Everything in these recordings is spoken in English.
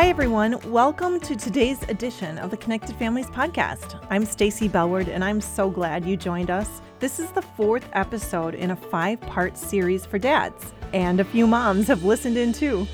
Hi everyone, welcome to today's edition of the Connected Families podcast. I'm Stacy Bellward and I'm so glad you joined us. This is the fourth episode in a five-part series for dads, and a few moms have listened in too.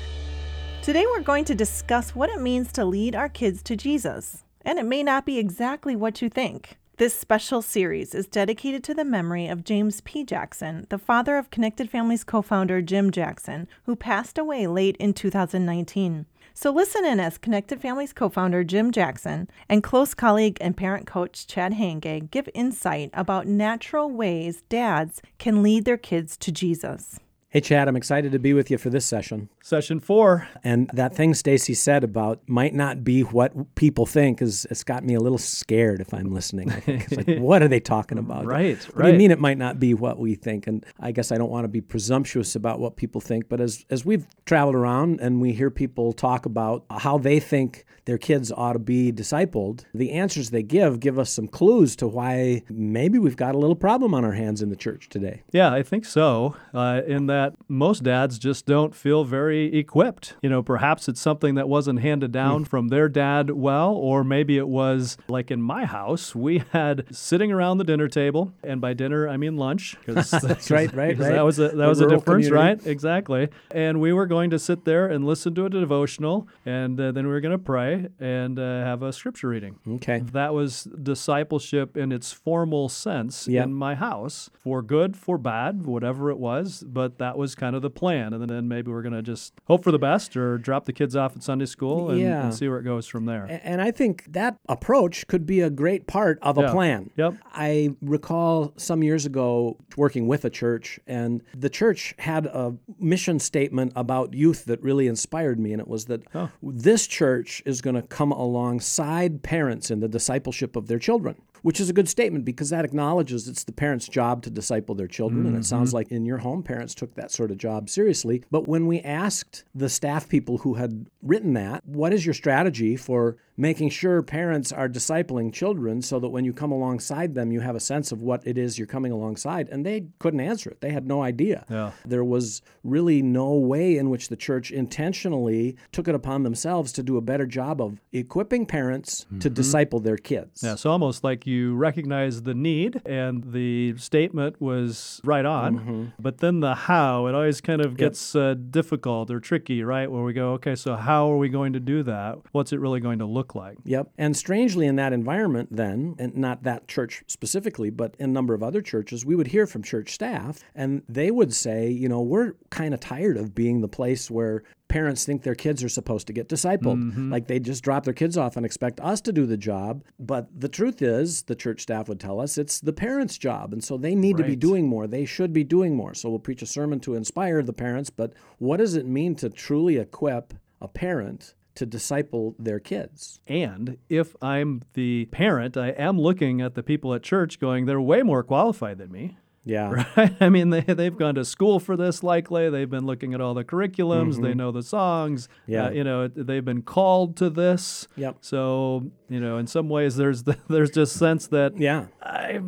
Today we're going to discuss what it means to lead our kids to Jesus, and it may not be exactly what you think. This special series is dedicated to the memory of James P. Jackson, the father of Connected Families co founder Jim Jackson, who passed away late in 2019. So listen in as Connected Families co founder Jim Jackson and close colleague and parent coach Chad Hayenga give insight about natural ways dads can lead their kids to Jesus. Hey, Chad, I'm excited to be with you for this session. Session four. And that thing Stacy said about might not be what people think is it's got me a little scared if I'm listening. It's like, what are they talking about? Right, What right. do you mean it might not be what we think? And I guess I don't want to be presumptuous about what people think, but as as we've traveled around and we hear people talk about how they think their kids ought to be discipled, the answers they give give us some clues to why maybe we've got a little problem on our hands in the church today. Yeah, I think so. Uh, in that most dads just don't feel very equipped. You know, perhaps it's something that wasn't handed down from their dad well, or maybe it was like in my house, we had sitting around the dinner table, and by dinner I mean lunch. Cause, That's right, right, because right. That was a, that The was a difference, community. right? Exactly. And we were going to sit there and listen to a devotional, and uh, then we were going to pray and uh, have a scripture reading. Okay. That was discipleship in its formal sense Yep. in my house, for good, for bad, whatever it was. But that was kind of the plan. And then maybe we're going to just hope for the best or drop the kids off at Sunday school and, Yeah. and see where it goes from there. And I think that approach could be a great part of a Yeah. plan. Yep. I recall some years ago working with a church, and the church had a mission statement about youth that really inspired me. And it was that Oh. this church is going to come alongside parents in the discipleship of their children. Which is a good statement because that acknowledges it's the parents' job to disciple their children. And it mm-hmm. sounds like in your home, parents took that sort of job seriously. But when we asked the staff people who had written that, what is your strategy for making sure parents are discipling children so that when you come alongside them, you have a sense of what it is you're coming alongside? And they couldn't answer it. They had no idea. Yeah. There was really no way in which the church intentionally took it upon themselves to do a better job of equipping parents to disciple their kids. Yeah, so almost like you recognize the need and the statement was right on, Mm-hmm. but then the how, it always kind of gets uh, difficult or tricky, right? Where we go, okay, so how are we going to do that? What's it really going to look like? Yep. And strangely, in that environment, then, and not that church specifically, but in a number of other churches, we would hear from church staff, and they would say, you know, we're kind of tired of being the place where parents think their kids are supposed to get discipled. Mm-hmm. Like they just drop their kids off and expect us to do the job. But the truth is, the church staff would tell us, it's the parents' job. And so they need to be doing more. They should be doing more. So we'll preach a sermon to inspire the parents. But what does it mean to truly equip a parent? To disciple their kids. And if I'm the parent, I am looking at the people at church going, they're way more qualified than me. Yeah. Right? I mean, they, they've gone to school for this likely. They've been looking at all the curriculums. They know the songs. Mm-hmm. Yeah. Uh, you know, they've been called to this. Yep. So, you know, in some ways, there's the, there's just sense that Yeah. I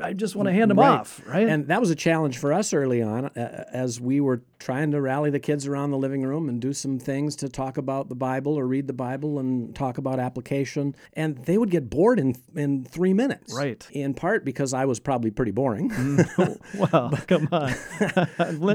I just want to hand them Right. off, right? And that was a challenge for us early on uh, as we were trying to rally the kids around the living room and do some things to talk about the Bible or read the Bible and talk about application. And they would get bored in, in three minutes. Right. In part because I was probably pretty boring. well, come on,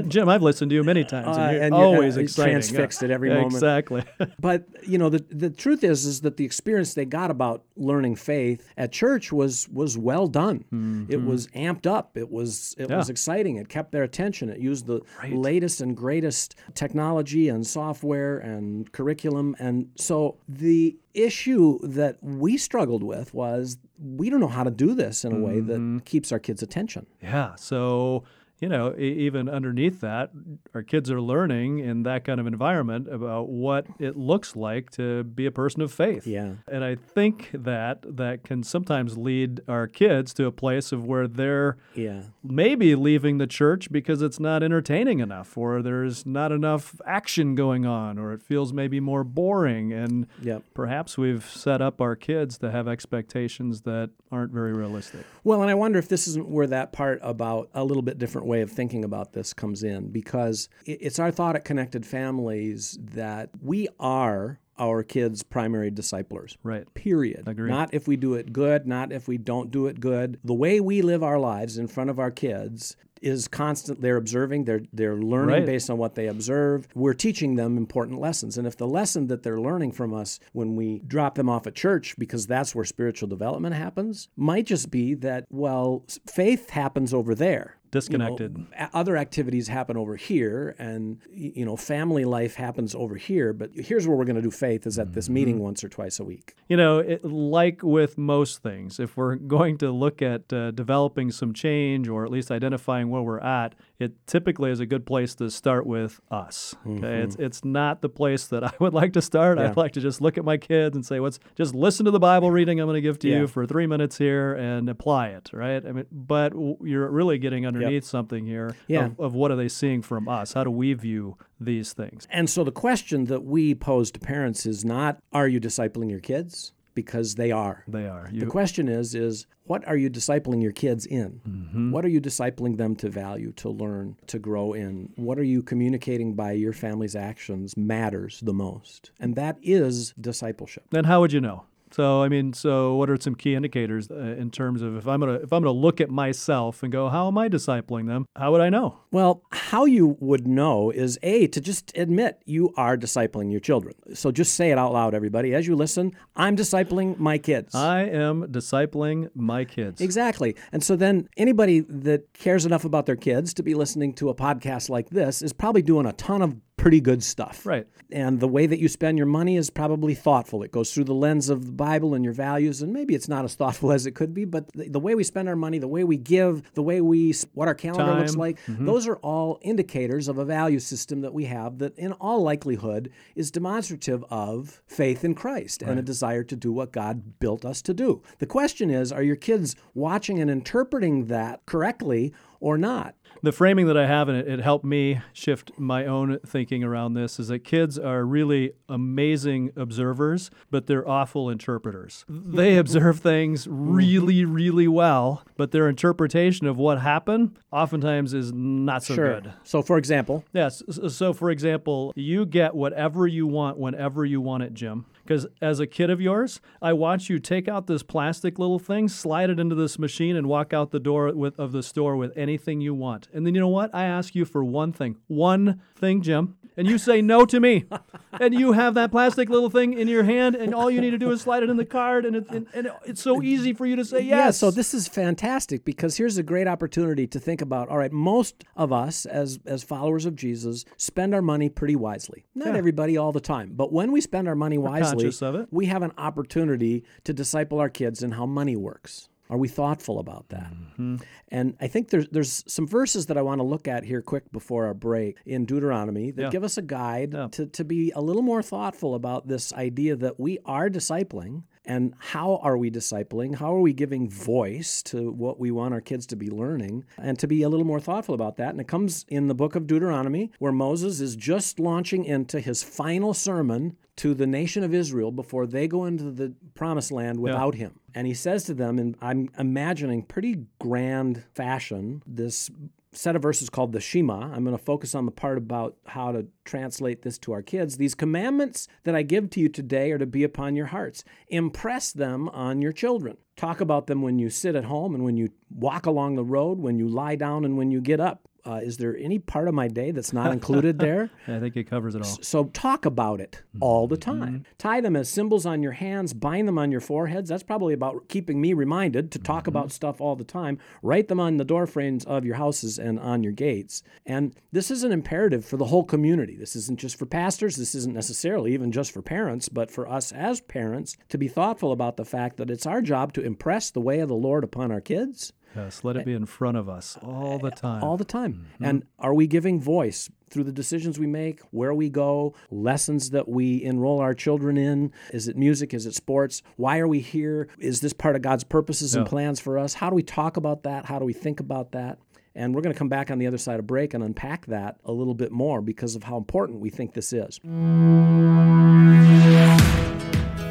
Jim. I've listened to you many times, Uh, and you're and you're, always uh, exciting. transfixed at every Yeah, moment. Exactly. but you know the the truth is is that the experience they got about learning faith at church was was well done. It was amped up. It was it was exciting. It kept their attention. It used the latest and greatest technology and software and curriculum. And so the issue that we struggled with was we don't know how to do this in a way that mm-hmm. keeps our kids' attention. Yeah. So, you know, even underneath that, our kids are learning in that kind of environment about what it looks like to be a person of faith. Yeah. And I think that that can sometimes lead our kids to a place of where they're Yeah. maybe leaving the church because it's not entertaining enough or there's not enough action going on or it feels maybe more boring and Yep. perhaps we've set up our kids to have expectations that aren't very realistic. Well, and I wonder if this isn't where that part about a little bit different way of thinking about this comes in, because it's our thought at Connected Families that we are our kids' primary disciplers. Right. Period. Agree. Not if we do it good, not if we don't do it good. The way we live our lives in front of our kids is constant they're observing they're they're learning Right. based on what they observe we're teaching them important lessons and if the lesson that they're learning from us when we drop them off at church because that's where spiritual development happens might just be that well faith happens over there You know, Disconnected. other activities happen over here and you know family life happens over here but here's where we're going to do faith is at this meeting once or twice a week You know, it, like with most things, if we're going to look at uh, developing some change or at least identifying where we're at, it typically is a good place to start with us. Okay, it's it's not the place that I would like to start. Yeah. I'd like to just look at my kids and say, "What's just listen to the Bible reading I'm going to give to Yeah. you for three minutes here and apply it." Right? I mean, but w- you're really getting underneath something here Yeah. of, of what are they seeing from us? How do we view these things? And so the question that we pose to parents is not are you discipling your kids because they are. They are. The question is is what are you discipling your kids in? Mm-hmm. What are you discipling them to value, to learn, to grow in? What are you communicating by your family's actions matters the most? And that is discipleship. then how would you know? So I mean, so what are some key indicators uh, in terms of if I'm gonna if I'm gonna look at myself and go, how am I discipling them? How would I know? Well, how you would know is A, to just admit you are discipling your children. So just say it out loud, everybody. As you listen, I'm discipling my kids. I am discipling my kids. Exactly. And so then anybody that cares enough about their kids to be listening to a podcast like this is probably doing a ton of pretty good stuff. Right. And the way that you spend your money is probably thoughtful. It goes through the lens of the Bible and your values, and maybe it's not as thoughtful as it could be, but the, the way we spend our money, the way we give, the way we, what our calendar looks Time. like, mm-hmm. those are all indicators of a value system that we have that, in all likelihood, is demonstrative of faith in Christ and a desire to do what God built us to do. The question is are your kids watching and interpreting that correctly or not? The framing that I have in it, it helped me shift my own thinking around this is that kids are really amazing observers, but they're awful interpreters. They observe things really, really well, but their interpretation of what happened oftentimes is not so good. So, for example, Yes. So, for example, you get whatever you want whenever you want it, Jim. Because as a kid of yours, I watch you take out this plastic little thing, slide it into this machine, and walk out the door with, of the store with anything you want. And then you know what? I ask you for one thing. One thing, Jim. And you say no to me. and you have that plastic little thing in your hand, and all you need to do is slide it in the card, and, it, and, and it's so easy for you to say yes. Yeah, so this is fantastic because here's a great opportunity to think about all right, most of us as as followers of Jesus spend our money pretty wisely. Not Yeah. everybody all the time, but when we spend our money wisely, of it. we have an opportunity to disciple our kids in how money works. Are we thoughtful about that? Mm-hmm. And I think there's there's some verses that I want to look at here quick before our break in Deuteronomy that Yeah. give us a guide Yeah. to, to be a little more thoughtful about this idea that we are discipling and how are we discipling? How are we giving voice to what we want our kids to be learning? And to be a little more thoughtful about that. And it comes in the book of Deuteronomy, where Moses is just launching into his final sermon to the nation of Israel before they go into the promised land without him. And he says to them, and I'm imagining pretty grand fashion, this set of verses called the Shema. I'm going to focus on the part about how to translate this to our kids. These commandments that I give to you today are to be upon your hearts. Impress them on your children. Talk about them when you sit at home and when you walk along the road, when you lie down and when you get up. Uh, is there any part of my day that's not included there? I think it covers it all. So talk about it mm-hmm. all the mm-hmm. time. Tie them as symbols on your hands, bind them on your foreheads. That's probably about keeping me reminded to talk about mm-hmm. stuff all the time. Write them on the door frames of your houses and on your gates. And this is an imperative for the whole community. This isn't just for pastors, this isn't necessarily even just for parents, but for us as parents to be thoughtful about the fact that it's our job to impress the way of the Lord upon our kids Yes, let it be in front of us all the time. all the time. Mm-hmm. And are we giving voice through the decisions we make, where we go, lessons that we enroll our children in? Is it music? Is it sports? Why are we here? Is this part of God's purposes and Yeah. plans for us? How do we talk about that? How do we think about that? And we're going to come back on the other side of break and unpack that a little bit more because of how important we think this is.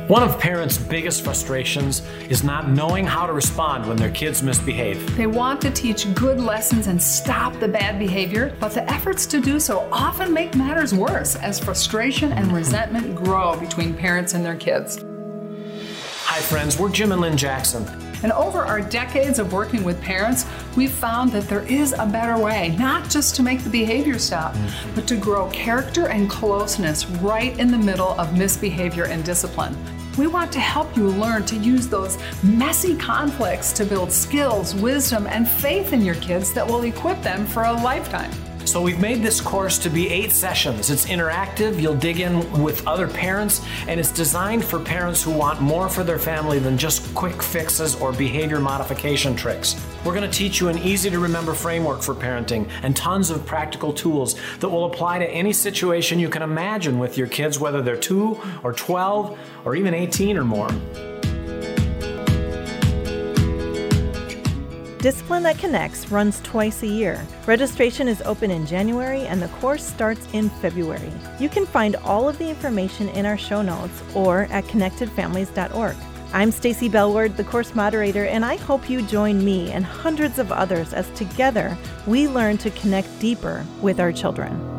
One of parents' biggest frustrations is not knowing how to respond when their kids misbehave. They want to teach good lessons and stop the bad behavior, but the efforts to do so often make matters worse as frustration and resentment grow between parents and their kids. Hi, friends, we're Jim and Lynn Jackson. And over our decades of working with parents, we've found that there is a better way, not just to make the behavior stop, but to grow character and closeness right in the middle of misbehavior and discipline. We want to help you learn to use those messy conflicts to build skills, wisdom, and faith in your kids that will equip them for a lifetime. So we've made this course to be eight sessions. It's interactive, you'll dig in with other parents, and it's designed for parents who want more for their family than just quick fixes or behavior modification tricks. We're going to teach you an easy to remember framework for parenting and tons of practical tools that will apply to any situation you can imagine with your kids, whether they're 2 or 12 or even 18 or more. Discipline That Connects runs twice a year. Registration is open in January and the course starts in February. You can find all of the information in our show notes or at connectedfamilies.org. I'm Stacy Bellward, the course moderator, and I hope you join me and hundreds of others as together we learn to connect deeper with our children.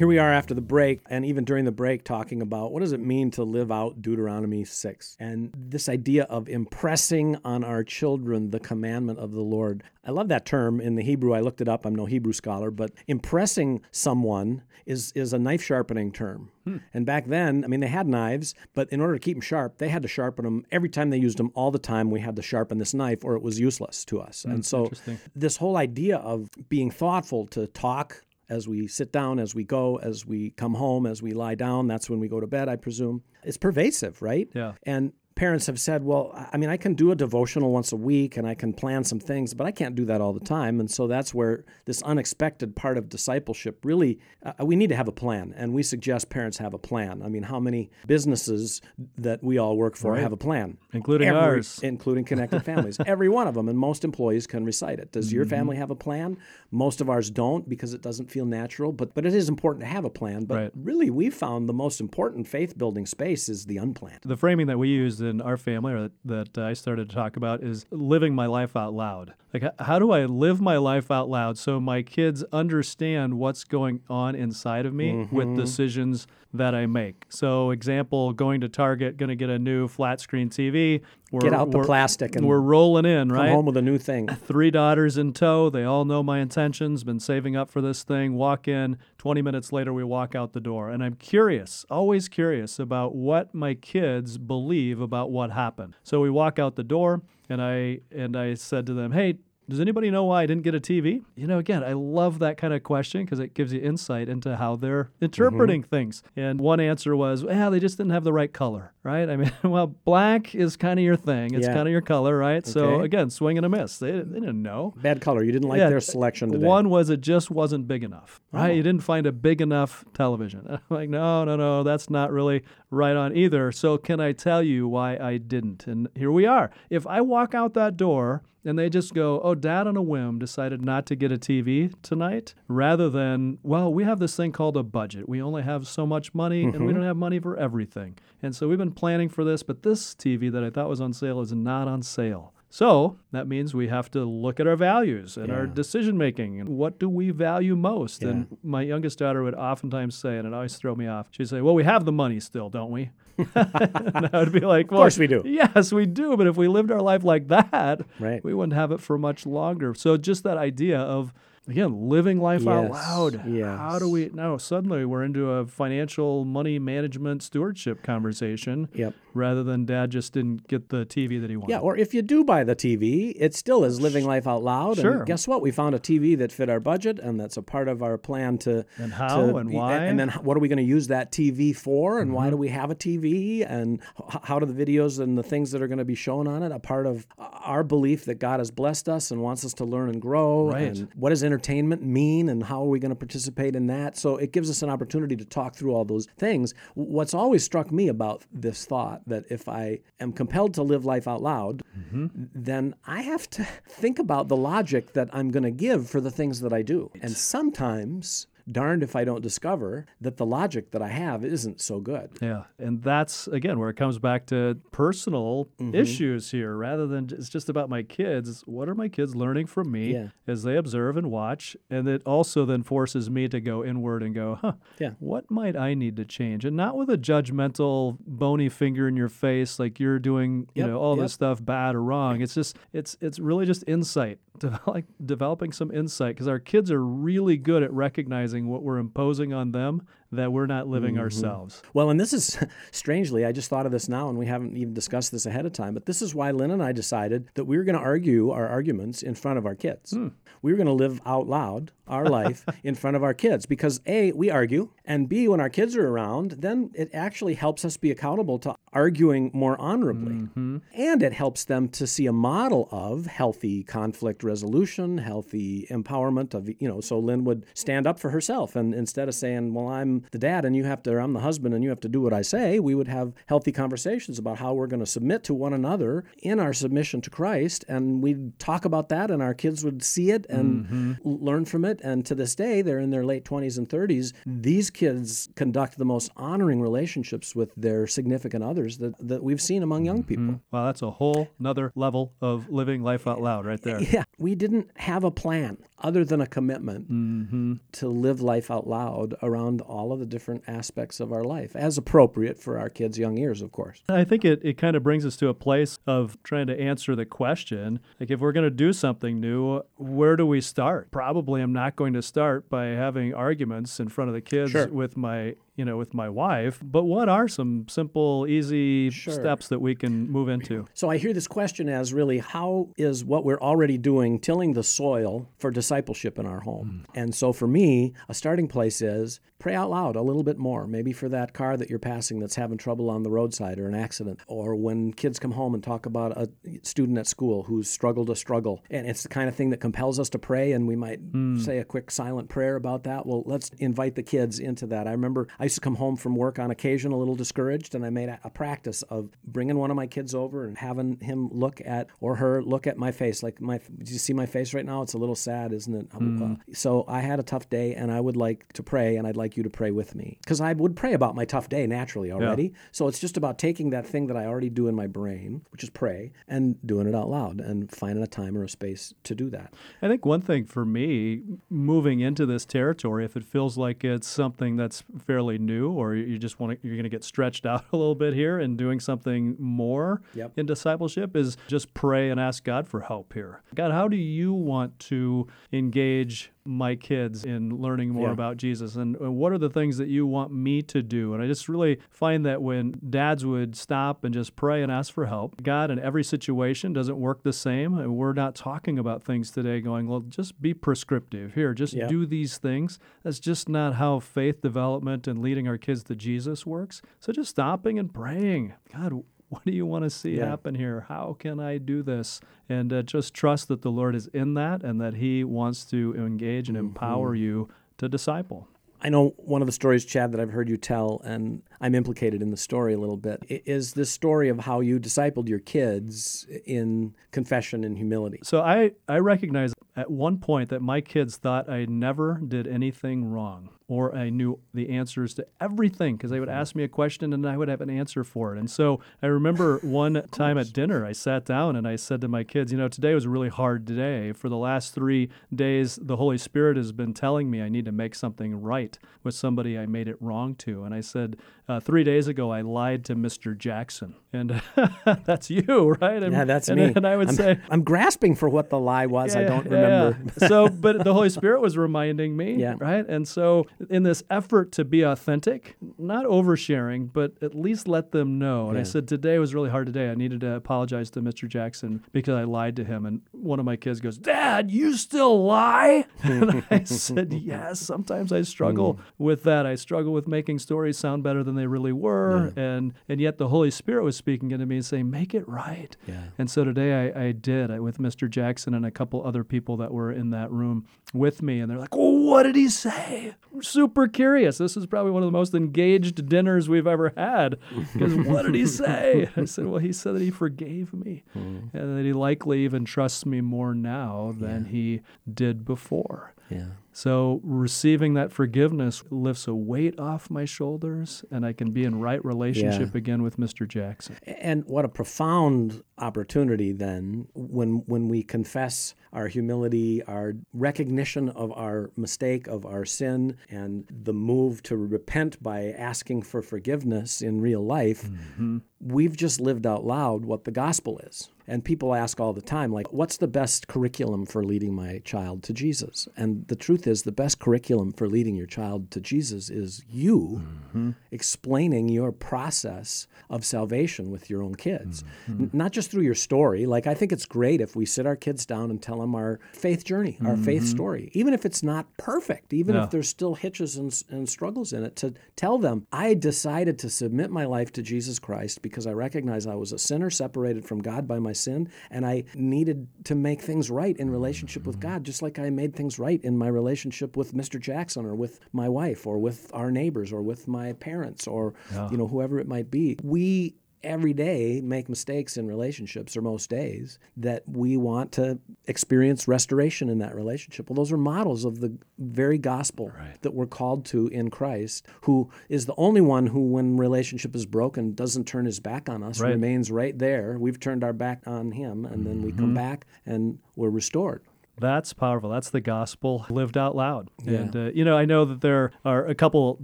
Here we are after the break, and even during the break, talking about what does it mean to live out Deuteronomy 6 and this idea of impressing on our children the commandment of the Lord. I love that term in the Hebrew. I looked it up. I'm no Hebrew scholar, but impressing someone is, is a knife sharpening term. Hmm. And back then, I mean, they had knives, but in order to keep them sharp, they had to sharpen them. Every time they used them, all the time, we had to sharpen this knife or it was useless to us. Hmm, and so, this whole idea of being thoughtful to talk as we sit down, as we go, as we come home, as we lie down. That's when we go to bed, I presume. It's pervasive, right? Yeah. And parents have said, well, I mean, I can do a devotional once a week and I can plan some things, but I can't do that all the time. And so that's where this unexpected part of discipleship really, uh, we need to have a plan. And we suggest parents have a plan. I mean, how many businesses that we all work for Right. have a plan? Including Every- ours. Including Connected Families. Every one of them. And most employees can recite it. Does Mm-hmm. your family have a plan? Most of ours don't because it doesn't feel natural. But, but it is important to have a plan. But Right. really, we found the most important faith building space is the unplanned. The framing that we used in our family, or that, that I started to talk about, is living my life out loud. Like, how do I live my life out loud so my kids understand what's going on inside of me Mm-hmm. with decisions that I make? So, example, going to Target, going to get a new flat screen TV. We're, Get out the plastic and we're rolling in, right Come home with a new thing. three daughters in tow. They all know my intentions, been saving up for this thing. Walk in, 20 minutes later, we walk out the door. And I'm curious, always curious about what my kids believe about what happened. So we walk out the door, and I, and I said to them, Hey, does anybody know why I didn't get a TV? You know, again, I love that kind of question because it gives you insight into how they're mm-hmm. interpreting things. And one answer was, yeah, they just didn't have the right color, right? I mean, well, black is kind of your thing. It's Yeah. kind of your color, right? So again, swing and a miss. They, they didn't know. Bad color. You didn't like Yeah, their selection today. One was it just wasn't big enough, right? Oh. You didn't find a big enough television. I'm like, no, no, no, that's not really right on either. So can I tell you why I didn't? And here we are. If I walk out that door and they just go, oh, dad on a whim decided not to get a TV tonight, rather than, well, we have this thing called a budget. We only have so much money and we mm-hmm. don't have money for everything. And so we've been planning for this, but this TV that I thought was on sale is not on sale. So that means we have to look at our values and our decision making and what do we value most. And my youngest daughter would oftentimes say, and it always throw me off, she'd say, Well, we have the money still, don't we? and I would be like, Well, course we do. Yes, we do. But if we lived our life like that, Right. we wouldn't have it for much longer. So just that idea of Again, living life out loud Yes. How do we now suddenly we're into a financial money management stewardship conversation Yep. Rather than dad just didn't get the TV that he wanted. Yeah, or if you do buy the TV, it still is living life out loud. Sure. And guess what? We found a TV that fit our budget, and that's a part of our plan to. And how to and why? And then what are we going to use that TV for? And Mm-hmm. why do we have a TV? And how do the videos and the things that are going to be shown on it a part of our belief that God has blessed us and wants us to learn and grow? Right. And what does entertainment mean? And how are we going to participate in that? So it gives us an opportunity to talk through all those things. What's always struck me about this thought that if I am compelled to live life out loud, mm-hmm. then I have to think about the logic that I'm going to give for the things that I do. And sometimes darned if I don't discover that the logic that I have isn't so good. Yeah. And that's, again, where it comes back to personal Mm-hmm. issues here rather than it's just about my kids. What are my kids learning from me Yeah. as they observe and watch? And it also then forces me to go inward and go, huh, Yeah. what might I need to change? And not with a judgmental, bony finger in your face like you're doing, you Yep, know, all yep. this stuff bad or wrong. It's just, it's, it's really just insight, develop, developing some insight because our kids are really good at recognizing what we're imposing on them that we're not living Mm-hmm. ourselves. Well, and this is strangely, I just thought of this now, and we haven't even discussed this ahead of time, but this is why Lynn and I decided that we were going to argue our arguments in front of our kids. We were going to live out loud our life in front of our kids because A, we argue, and B, when our kids are around, then it actually helps us be accountable to arguing more honorably. And it helps them to see a model of healthy conflict resolution, healthy empowerment of, you know, so Lynn would stand up for herself. And instead of saying, well, I'm the dad and you have to, or I'm the husband and you have to do what I say, we would have healthy conversations about how we're going to submit to one another in our submission to Christ. And we'd talk about that and our kids would see it and mm-hmm. l- learn from it. And to this day, they're in their late 20s and 30s. These kids conduct the most honoring relationships with their significant others that, that we've seen among young mm-hmm. people. Wow, that's a whole another level of living life out loud right there. Yeah, we didn't have a plan other than a commitment mm-hmm. to live life out loud around all of the different aspects of our life, as appropriate for our kids' young ears, of course. I think it, it kind of brings us to a place of trying to answer the question like, if we're going to do something new, where do we start? Probably I'm not going to start by having arguments in front of the kids Sure. with my you know with my wife but what are some simple easy Sure. steps that we can move into So I hear this question as really how is what we're already doing tilling the soil for discipleship in our home? Hmm. And so for me, a starting place is pray out loud a little bit more, maybe for that car that you're passing that's having trouble on the roadside or an accident, or when kids come home and talk about a student at school who's struggled a struggle. And it's the kind of thing that compels us to pray, and we might hmm. say a quick silent prayer about that. Well, let's invite the kids into that. I remember I used to come home from work on occasion a little discouraged, and I made a, a practice of bringing one of my kids over and having him look at or her look at my face. Like, my, do you see my face right now? It's a little sad, isn't it? Uh, so I had a tough day, and I would like to pray, and I'd like you to pray with me because I would pray about my tough day naturally already. So it's just about taking that thing that I already do in my brain, which is pray, and doing it out loud and finding a time or a space to do that. I think one thing for me, moving into this territory, if it feels like it's something that's fairly new, or you just want to, you're going to get stretched out a little bit here and doing something more Yep. in discipleship, is just pray and ask God for help here. God, how do you want to engage my kids in learning more Yeah. about Jesus, and, and what are the things that you want me to do? And I just really find that when dads would stop and just pray and ask for help, God in every situation doesn't work the same. And we're not talking about things today going, well, just be prescriptive. Here, just Yeah. do these things. That's just not how faith development and leading our kids to Jesus works. So just stopping and praying, God, what do you want to see Yeah. happen here? How can I do this? And uh, just trust that the Lord is in that and that He wants to engage and empower you to disciple. I know one of the stories, Chad, that I've heard you tell, and I'm implicated in the story a little bit, is this story of how you discipled your kids in confession and humility. So I, I recognize at one point that my kids thought I never did anything wrong or I knew the answers to everything because they would ask me a question and I would have an answer for it. And so I remember one time at dinner, I sat down and I said to my kids, you know, today was a really hard day. For the last three days, the Holy Spirit has been telling me I need to make something right with somebody I made it wrong to. And I said, uh, three days ago, I lied to Mr. Jackson. And that's you, right? And, Yeah, that's and, me. And I would I'm, say, I'm grasping for what the lie was. I don't yeah, remember. yeah. so, but the Holy Spirit was reminding me, Yeah. right? And so, in this effort to be authentic, not oversharing, but at least let them know. And I said, today was really hard today. I needed to apologize to Mr. Jackson because I lied to him. And one of my kids goes, Dad, you still lie? and I said, Yes, sometimes I struggle Mm. with that. I struggle with making stories sound better than they really were. And, and yet the Holy Spirit was speaking into me and saying, Make it right. Yeah. And so today I, I did I, with Mr. Jackson and a couple other people that were in that room with me. And they're like, well, what did he say? We're super curious. This is probably one of the most engaged dinners we've ever had. Because what did he say? I said, well, he said that he forgave me hmm. and that he likely even trusts me more now than he did before. Yeah. So receiving that forgiveness lifts a weight off my shoulders and I can be in right relationship Yeah. again with Mr. Jackson. And what a profound opportunity then when when we confess our humility, our recognition of our mistake, of our sin, and the move to repent by asking for forgiveness in real life, mm-hmm. we've just lived out loud what the gospel is. And people ask all the time, like, what's the best curriculum for leading my child to Jesus? And the truth is, the best curriculum for leading your child to Jesus is you mm-hmm. explaining your process of salvation with your own kids. Mm-hmm. N- not just through your story. Like, I think it's great if we sit our kids down and tell them our faith journey, our faith mm-hmm. story, even if it's not perfect, even if there's still hitches and, and struggles in it, to tell them, I decided to submit my life to Jesus Christ because I recognized I was a sinner separated from God by my sin, and I needed to make things right in relationship with God, just like I made things right in my relationship with Mr. Jackson or with my wife or with our neighbors or with my parents or you know whoever it might be. We every day make mistakes in relationships or most days that we want to experience restoration in that relationship well those are models of the very gospel that we're called to in christ who is the only one who when relationship is broken doesn't turn his back on us Right. remains right there we've turned our back on him and then we come mm-hmm. back and we're restored That's powerful. That's the gospel lived out loud. And, uh, you know, I know that there are a couple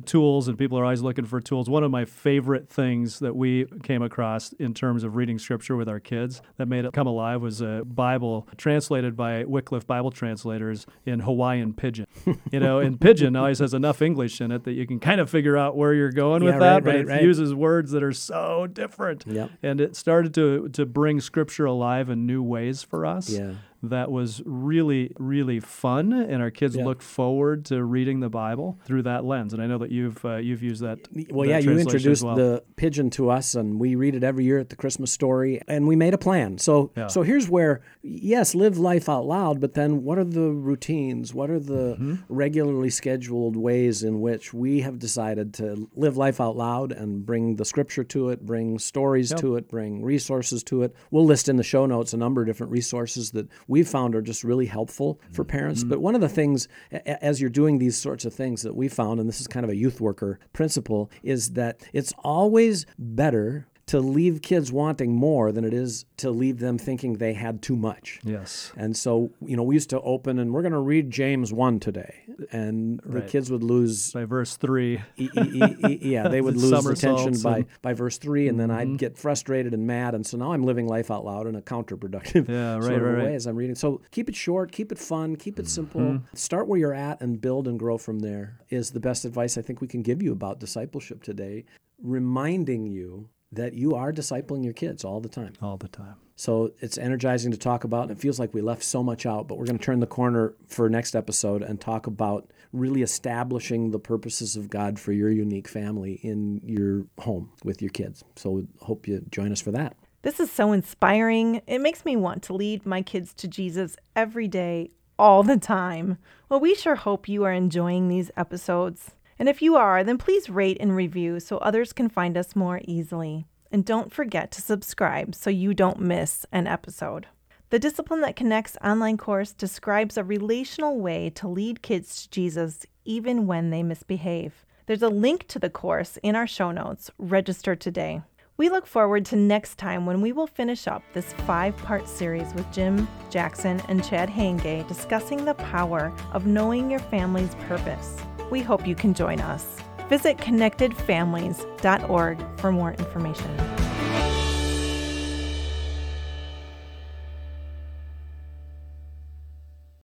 tools and people are always looking for tools. One of my favorite things that we came across in terms of reading scripture with our kids that made it come alive was a Bible translated by Wycliffe Bible translators in Hawaiian Pidgin. you know, in Pidgin always has enough English in it that you can kind of figure out where you're going Yeah, with that, right, but right, it right. uses words that are so different. Yep. And it started to, to bring scripture alive in new ways for us Yeah. That was really, really fun, and our kids Yeah. look forward to reading the Bible through that lens. And I know that you've uh, you've used that. Well, that yeah, you introduced well. the pidgin to us, and we read it every year at the Christmas story, and we made a plan. So, Yeah. so here's where, yes, live life out loud, but then what are the routines? What are the Mm-hmm. regularly scheduled ways in which we have decided to live life out loud and bring the scripture to it, bring stories to it, bring resources to it? We'll list in the show notes a number of different resources that we've found are just really helpful for parents. Mm-hmm. But one of the things, a- as you're doing these sorts of things that we found, and this is kind of a youth worker principle, is that it's always better to leave kids wanting more than it is to leave them thinking they had too much. yes, And so, you know, we used to open and we're going to read James 1 today. And the kids would lose by verse three. E- e- e- yeah, they would lose attention Somersaults by, by verse three, and then I'd get frustrated and mad, and so now I'm living life out loud in a counterproductive Yeah, right, sort of right, right. way as I'm reading. So keep it short, keep it fun, keep it simple. Mm-hmm. Start where you're at and build and grow from there. Is the best advice I think we can give you about discipleship today. Reminding you that you are discipling your kids all the time. all the time. So it's energizing to talk about. and It feels like we left so much out, but we're going to turn the corner for next episode and talk about really establishing the purposes of God for your unique family in your home with your kids. So we hope you join us for that. This is so inspiring. It makes me want to lead my kids to Jesus every day, all the time. Well, we sure hope you are enjoying these episodes. And if you are, then please rate and review so others can find us more easily. And don't forget to subscribe so you don't miss an episode. The Discipline That Connects online course describes a relational way to lead kids to Jesus even when they misbehave. There's a link to the course in our show notes. Register today. We look forward to next time when we will finish up this five part series with Jim Jackson and Chad Hayenga discussing the power of knowing your family's purpose. We hope you can join us. Visit connectedfamilies.org for more information.